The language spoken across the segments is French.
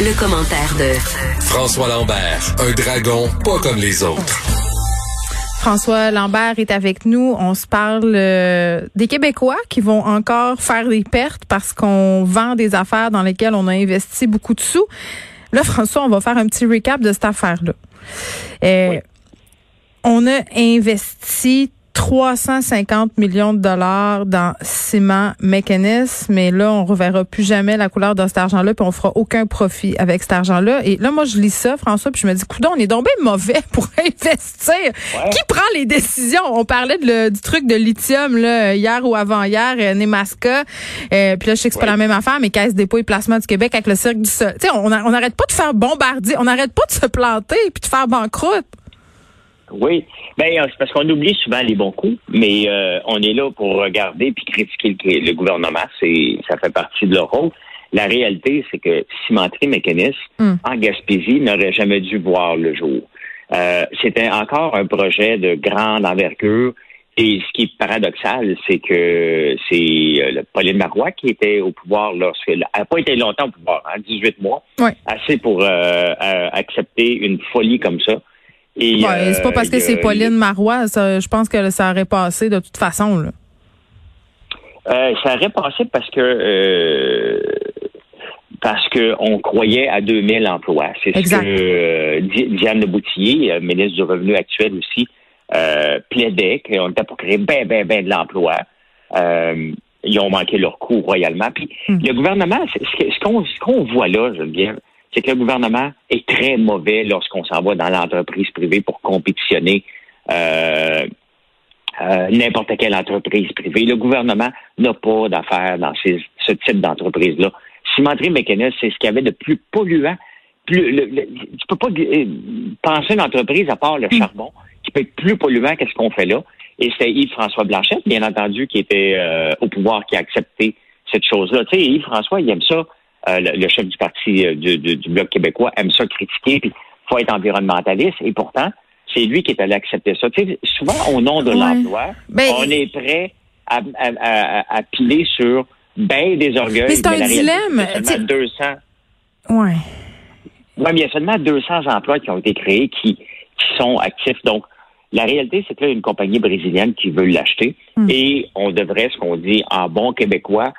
Le, commentaire de François Lambert, un dragon pas comme les autres. François Lambert est avec nous. On se parle euh, des Québécois qui vont encore faire des pertes parce qu'on vend des affaires dans lesquelles on a investi beaucoup de sous. Là, François, on va faire un petit recap de cette affaire-là. Euh, on a investi 350 millions de dollars dans ciment mécanisme, mais là, on reverra plus jamais la couleur de cet argent-là, puis on fera aucun profit avec cet argent-là. Et là, moi, je lis ça, François, puis je me dis, coudon, on est donc bien mauvais pour investir. Qui prend les décisions? On parlait de du truc de lithium, là, hier ou avant-hier, euh, Nemaska. Euh, puis là, je sais que c'est pas la même affaire, mais Caisse dépôt et placement du Québec avec le Cirque du Sol. Tu sais, on n'arrête pas de faire bombarder, on n'arrête pas de se planter puis de faire banqueroute. Oui, ben c'est parce qu'on oublie souvent les bons coups, mais euh, on est là pour regarder puis critiquer le, gouvernement, c'est ça fait partie de leur rôle. La réalité, c'est que Cimenterie Mécanisme hmm. en Gaspésie n'aurait jamais dû voir le jour. Euh, c'était encore un projet de grande envergure. Et ce qui est paradoxal, c'est que c'est euh, Pauline Marois qui était au pouvoir lorsqu'elle n'a pas été longtemps au pouvoir, hein, 18 mois, assez pour accepter une folie comme ça. Ouais, c'est pas parce que c'est Pauline Marois, je pense que ça aurait passé de toute façon. Là. Euh, ça aurait passé parce que euh, parce qu'on croyait à 2000 emplois. C'est ce que euh, Diane de Boutillier, ministre du Revenu actuel aussi, plaidait qu'on était pour créer bien, bien, bien de l'emploi. ils ont manqué leur coup royalement. Puis hmm. le gouvernement, ce qu'on ce qu'on voit là, je bien c'est que le gouvernement est très mauvais lorsqu'on s'en va dans l'entreprise privée pour compétitionner euh, euh, n'importe quelle entreprise privée. Le gouvernement n'a pas d'affaires dans ce type d'entreprise-là. Cimenterie mécanisme, c'est ce qu'il y avait de plus polluant. Plus, le, tu peux pas euh, penser une entreprise à part le mm. charbon qui peut être plus polluant que ce qu'on fait là. Et c'était Yves-François Blanchette, bien entendu, qui était au pouvoir, qui a accepté cette chose-là. Tu sais, Yves-François, il aime ça euh, le, chef du parti euh, du, Bloc québécois aime ça critiquer, puis faut être environnementaliste. Et pourtant, c'est lui qui est allé accepter ça. Tu sais, souvent, au nom de l'emploi, ben, on est prêt à, à, piler sur ben des orgueils. Mais c'est un dilemme. Il 200. Ouais. Oui, mais il y a seulement 200 emplois qui ont été créés qui, qui sont actifs. Donc, la réalité, c'est qu'il y a une compagnie brésilienne qui veut l'acheter hmm. et on devrait, ce qu'on dit en bon québécois,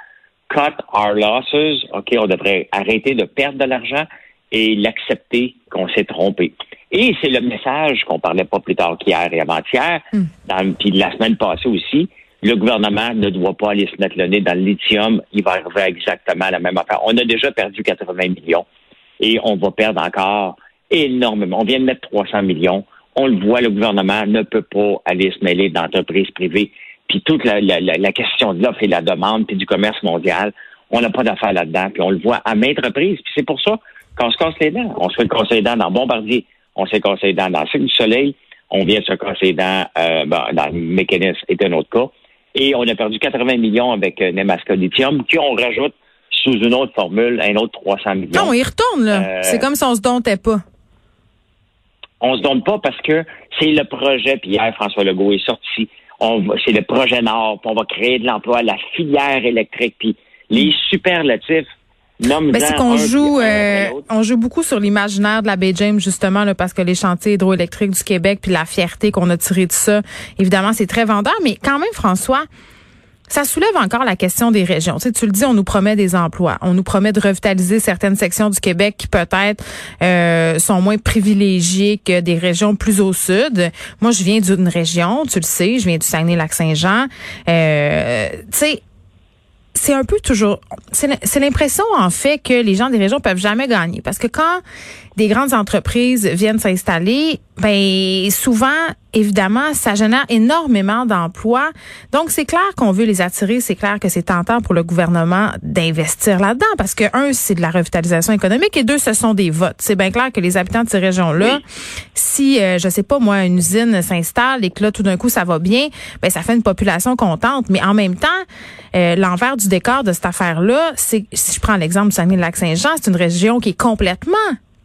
cut our losses, OK, on devrait arrêter de perdre de l'argent et l'accepter qu'on s'est trompé. Et c'est le message qu'on parlait pas plus tard qu'hier et avant-hier, hmm. puis la semaine passée aussi. Le gouvernement ne doit pas aller se mettre le nez dans le lithium. Il va arriver exactement la même affaire. On a déjà perdu 80 millions et on va perdre encore énormément. On vient de mettre 300 millions. On le voit, le gouvernement ne peut pas aller se mêler d'entreprises privées puis toute la, la, question de l'offre et la demande, puis du commerce mondial, on n'a pas d'affaires là-dedans, puis on le voit à maintes reprises. Puis c'est pour ça qu'on se casse les dents. On se fait le conseil dents dans Bombardier, on se fait le conseil dents dans Cycle du Soleil, on vient de se casser les dents euh, dans le mécanisme est un autre cas. Et on a perdu 80 millions avec euh, Nemaska Lithium, qui on rajoute sous une autre formule, un autre 300 millions. Non, il retourne, là. Euh, c'est comme si on se domptait pas. On se dompte pas parce que c'est le projet, puis hier, François Legault est sorti c'est le projet Nord, puis on va créer de l'emploi, la filière électrique, puis les superlatifs. Ben, c'est qu'on joue, euh, on joue beaucoup sur l'imaginaire de la baie James justement là, parce que les chantiers hydroélectriques du Québec puis la fierté qu'on a tirée de ça, évidemment c'est très vendeur, mais quand même François, ça soulève encore la question des régions. Tu, sais, tu le dis, on nous promet des emplois, on nous promet de revitaliser certaines sections du Québec qui peut-être euh, sont moins privilégiées que des régions plus au sud. Moi, je viens d'une région, tu le sais, je viens du Saguenay-Lac-Saint-Jean. Euh, tu sais, c'est un peu toujours, c'est l'impression en fait que les gens des régions peuvent jamais gagner parce que quand des grandes entreprises viennent s'installer, ben souvent évidemment ça génère énormément d'emplois. Donc c'est clair qu'on veut les attirer, c'est clair que c'est tentant pour le gouvernement d'investir là-dedans parce que un c'est de la revitalisation économique et deux ce sont des votes. C'est bien clair que les habitants de ces régions-là, si euh, je sais pas moi une usine s'installe et que là tout d'un coup ça va bien, ben ça fait une population contente, mais en même temps euh, l'envers du décor de cette affaire-là, c'est si je prends l'exemple du Saguenay-Lac-Saint-Jean, c'est une région qui est complètement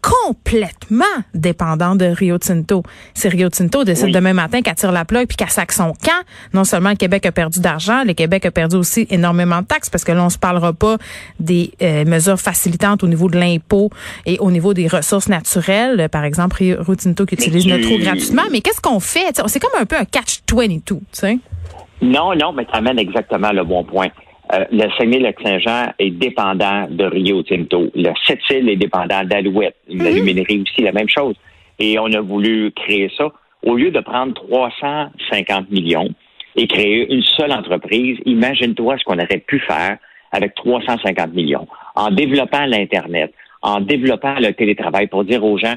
complètement dépendant de Rio Tinto. Si Rio Tinto décide demain matin qu'elle tire la plug puis qu'elle sac son camp, non seulement le Québec a perdu d'argent, le Québec a perdu aussi énormément de taxes parce que là, on se parlera pas des euh, mesures facilitantes au niveau de l'impôt et au niveau des ressources naturelles. Par exemple, Rio Tinto qui utilise notre eau gratuitement. Mais qu'est-ce qu'on fait? C'est comme un peu un catch-22, tu sais? Non, non, mais tu amènes exactement le bon point. Euh, le Saguenay-Lac-Saint-Jean est dépendant de Rio Tinto. Le Sept-Îles est dépendant d'Alouette. Mhm. L'aluminerie aussi, la même chose. Et on a voulu créer ça. Au lieu de prendre 350 millions et créer une seule entreprise, imagine-toi ce qu'on aurait pu faire avec 350 millions. En développant l'Internet, en développant le télétravail pour dire aux gens,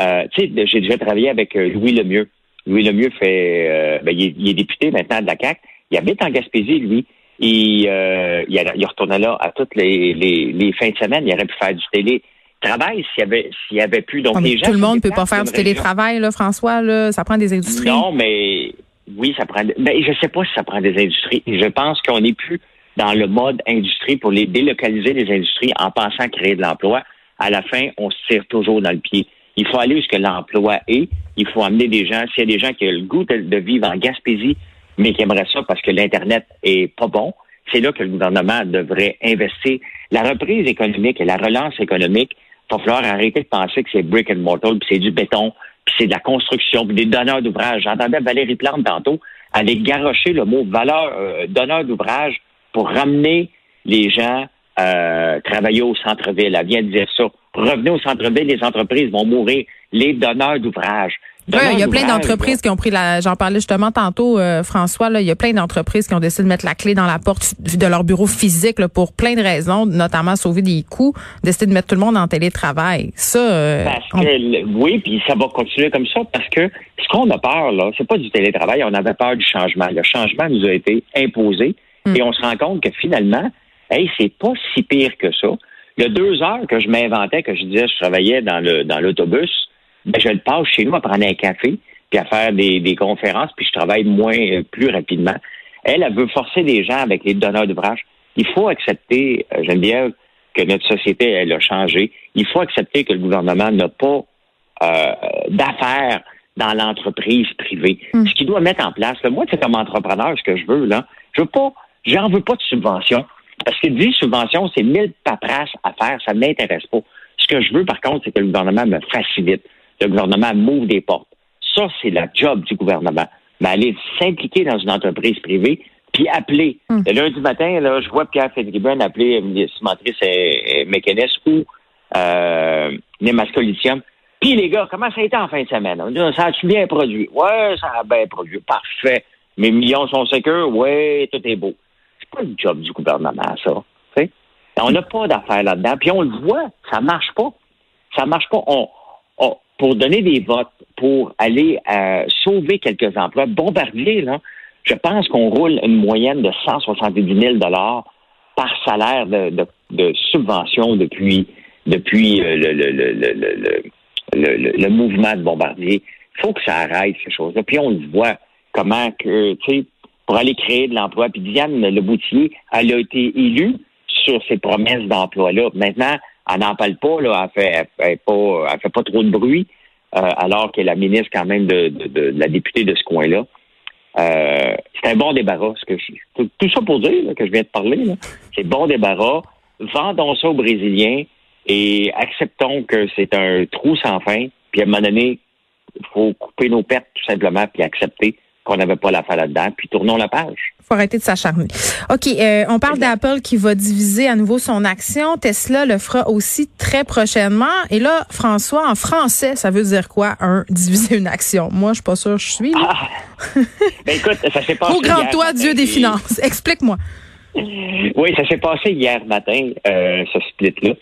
euh, tu sais, j'ai déjà travaillé avec euh, Louis Lemieux. Louis Lemieux fait, euh, ben, il, est, député maintenant de la CAC. Il habite en Gaspésie, lui. Et euh, il, il retournait là à toutes les, les, fins de semaine. Il aurait pu faire du télétravail s'il y avait s'il y avait plus. Donc les gens tout le monde ne peut pas faire du télétravail, là, François. Là, ça prend des industries. Non, mais oui, ça prend. Ben, je sais pas si ça prend des industries. Je pense qu'on n'est plus dans le mode industrie pour les délocaliser les industries en pensant créer de l'emploi. À la fin, on se tire toujours dans le pied. Il faut aller où ce que l'emploi est. Il faut amener des gens. S'il y a des gens qui ont le goût de, vivre en Gaspésie, mais qui aimeraient ça parce que l'Internet est pas bon, c'est là que le gouvernement devrait investir. La reprise économique et la relance économique, il va falloir arrêter de penser que c'est brick and mortar, puis c'est du béton, puis c'est de la construction, puis des donneurs d'ouvrage. J'entendais Valérie Plante tantôt aller garocher le mot valeur euh, donneur d'ouvrage pour ramener les gens euh, travailler au centre-ville. Elle vient de dire ça. Revenez au centre-ville, les entreprises vont mourir. Les donneurs d'ouvrage. Il y a plein d'entreprises qui ont pris la. J'en parlais justement tantôt, euh, François. Là, il y a plein d'entreprises qui ont décidé de mettre la clé dans la porte de leur bureau physique là, pour plein de raisons, notamment sauver des coûts, décider de mettre tout le monde en télétravail. Ça. Euh, oui, puis ça va continuer comme ça parce que ce qu'on a peur là, c'est pas du télétravail. On avait peur du changement. Le changement nous a été imposé hmm. et on se rend compte que finalement, hey, c'est pas si pire que ça. Il y a deux heures que je m'inventais, que je disais, je travaillais dans le dans l'autobus ben, je le passe chez nous à prendre un café, puis à faire des, des conférences, puis je travaille moins, euh, plus rapidement. Elle, elle veut forcer les gens avec les donneurs d'ouvrage. Il faut accepter, euh, j'aime bien que notre société, elle a changé. Il faut accepter que le gouvernement n'a pas euh, d'affaires dans l'entreprise privée. Hmm. Ce qu'il doit mettre en place, là, moi, c'est comme entrepreneur, ce que je veux, là, je veux pas, j'en veux pas de subvention. Parce que dit subvention, c'est mille paperasses à faire, ça ne m'intéresse pas. Ce que je veux, par contre, c'est que le gouvernement me facilite le gouvernement m'ouvre des portes. Ça, c'est la job du gouvernement. Mais aller s'impliquer dans une entreprise privée, puis appeler. Hmm. Le lundi matin, là, je vois Pierre Fitzgibbon appeler une cimentrice et, mécaniste ou euh, Nemasco Lithium. Puis les gars, comment ça a été en fin de semaine? On dit, ça a-tu bien produit? Ouais, ça a bien produit. Parfait. Mes millions sont sécures? Ouais, tout est beau. C'est pas le job du gouvernement, ça. On n'a pas d'affaires là-dedans. Puis on le voit, ça marche pas. Ça marche pas. On, pour donner des votes, pour aller euh, sauver quelques emplois. Bombardier, là, je pense qu'on roule une moyenne de 170 000 dollars par salaire de, de, de, subvention depuis depuis euh, le, le, le, le, mouvement de Bombardier. Il faut que ça arrête ces choses-là. Puis on le voit comment que, tu sais, pour aller créer de l'emploi. Puis Diane Leboutier, elle a été élue sur ces promesses d'emploi-là. Maintenant, elle n'en parle pas, là, elle fait, fait pas, elle fait pas trop de bruit, euh, alors qu'elle est la ministre quand même de, la députée de ce coin-là. Euh, c'est un bon débarras, ce que je, tout, ça pour dire que je viens de parler. C'est bon débarras. Vendons ça aux Brésiliens et acceptons que c'est un trou sans fin. Puis à un moment donné, il faut couper nos pertes tout simplement puis accepter qu'on n'avait pas l'affaire là-dedans, puis tournons la page. faut arrêter de s'acharner. OK, euh, on parle d'Apple qui va diviser à nouveau son action. Tesla le fera aussi très prochainement. Et là, François, en français, ça veut dire quoi, un diviser une action? Moi, je suis pas sûr je suis. Ah. ben écoute, ça s'est passé Au grand toi, Dieu des finances. Explique-moi. Oui, ça s'est passé hier matin, euh, ce split-là.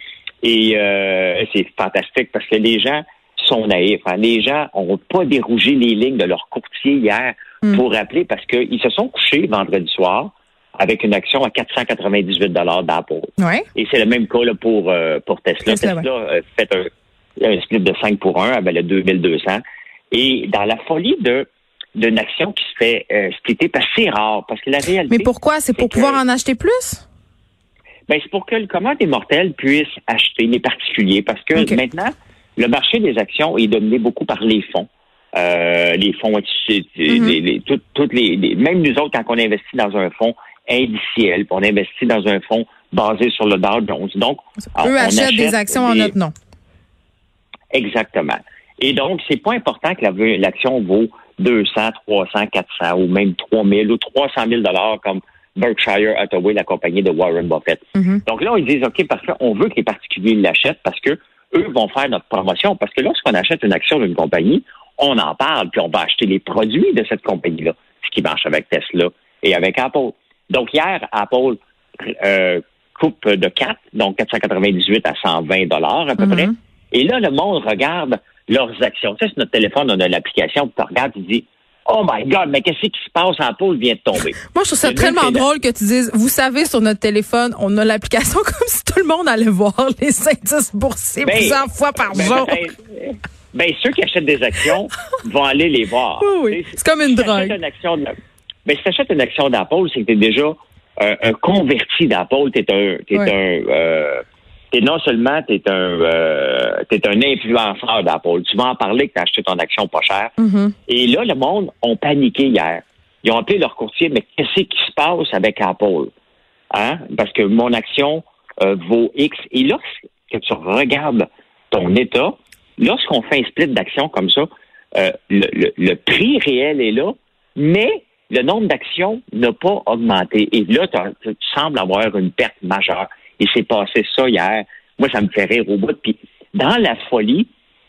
Et euh, c'est fantastique parce que les gens sont naïfs. Hein. Les gens n'ont pas dérougé les lignes de leur courtier hier Hmm. pour rappeler parce qu'ils se sont couchés vendredi soir avec une action à 498 d'Apple. Ouais. Et c'est le même cas là, pour, euh, pour Tesla. Tesla, euh, fait un, split de 5 pour 1 avec le 2200. Et dans la folie de d'une action qui se fait euh, splitter, parce que c'est rare, parce que la réalité... Mais pourquoi? C'est pour pouvoir en acheter plus? Ben, c'est pour que le commun des mortels puisse acheter les particuliers, parce que maintenant, le marché des actions est dominé beaucoup par les fonds. Euh, les fonds, mm-hmm. toutes, les, même nous autres, quand on investit dans un fonds indiciel, on investit dans un fonds basé sur le Dow Jones. Donc, eux achètent des actions en notre nom. Exactement. Et donc, c'est pas important que l'action vaut 200, 300, 400 ou même 3000 ou 300 000 dollars comme Berkshire Hathaway, la compagnie de Warren Buffett. Mm-hmm. Donc là, ils disent, OK, parfait, on veut que les particuliers l'achètent parce que eux vont faire notre promotion. Parce que lorsqu'on achète une action d'une compagnie, on en parle, puis on va acheter les produits de cette compagnie-là, ce qui marche avec Tesla et avec Apple. Donc hier, Apple euh, coupe de 4, donc 498 à 120 dollars à peu mm-hmm. près. Et là, le monde regarde leurs actions. Tu sais, sur notre téléphone, on a l'application, tu regardes, tu dis, Oh my God, mais qu'est-ce qui se passe? en pôle vient de tomber. Moi, je trouve ça tellement drôle que tu dises, vous savez, sur notre téléphone, on a l'application comme si tout le monde allait voir les indices boursiers ben, plusieurs fois par ben, jour. Ben, ben, ceux qui achètent des actions vont aller les voir. Oui, C'est comme une drogue. Une action de, ben, si tu achètes une action d'Apple, c'est que tu es déjà un converti d'Apple. Tu es un, es un euh, et non seulement tu es un euh, un influenceur d'Apple. Tu vas en parler que tu as acheté ton action pas cher. Mm-hmm. Et là, le monde ont paniqué hier. Ils ont appelé leur courtier, mais qu'est-ce qui se passe avec Apple? Hein? Parce que mon action euh, vaut X. Et lorsque tu regardes ton état, lorsqu'on fait un split d'action comme ça, euh, le, le, prix réel est là, mais le nombre d'actions n'a pas augmenté. Et là, tu sembles avoir une perte majeure. Il s'est passé ça hier. Moi, ça me fait rire au bout. Puis, dans la folie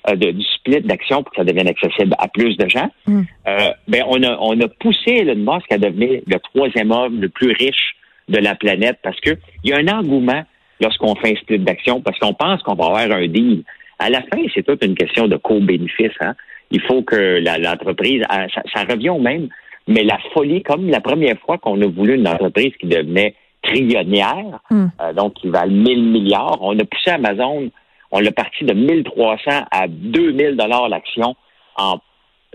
euh, de, du split d'action pour que ça devienne accessible à plus de gens, mm. euh, ben, on a, on a poussé Elon Musk à devenir le troisième homme le plus riche de la planète parce que il y a un engouement lorsqu'on fait un split d'action parce qu'on pense qu'on va avoir un deal. À la fin, c'est toute une question de co-bénéfice. Hein. Il faut que l'entreprise, ah, ça, ça revient au même, mais la folie, comme la première fois qu'on a voulu une entreprise qui devenait trillionnaire, hmm. euh, donc qui valent 1000 milliards. On a poussé Amazon, on l'a parti de 1300 à 2000 dollars l'action en,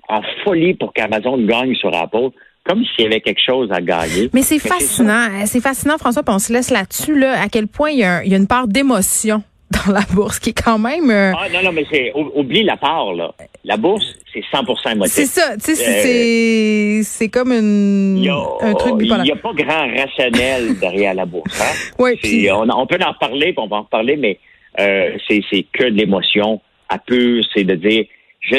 en folie pour qu'Amazon gagne sur Apple comme s'il y avait quelque chose à gagner. Mais c'est fascinant, c'est fascinant, François, puis on se laisse là-dessus, là, à quel point il y a, il y a une part d'émotion dans la bourse, qui est quand même... Euh, ah non, non, mais c'est oublie la part, là. La bourse, c'est 100% émotif. C'est ça, tu sais, c'est euh, comme une, un truc Il n'y a pas grand rationnel derrière la bourse. Hein? Oui, puis... On, on, peut en parler, puis on va en reparler, mais euh, c'est que de l'émotion à peu, c'est de dire, je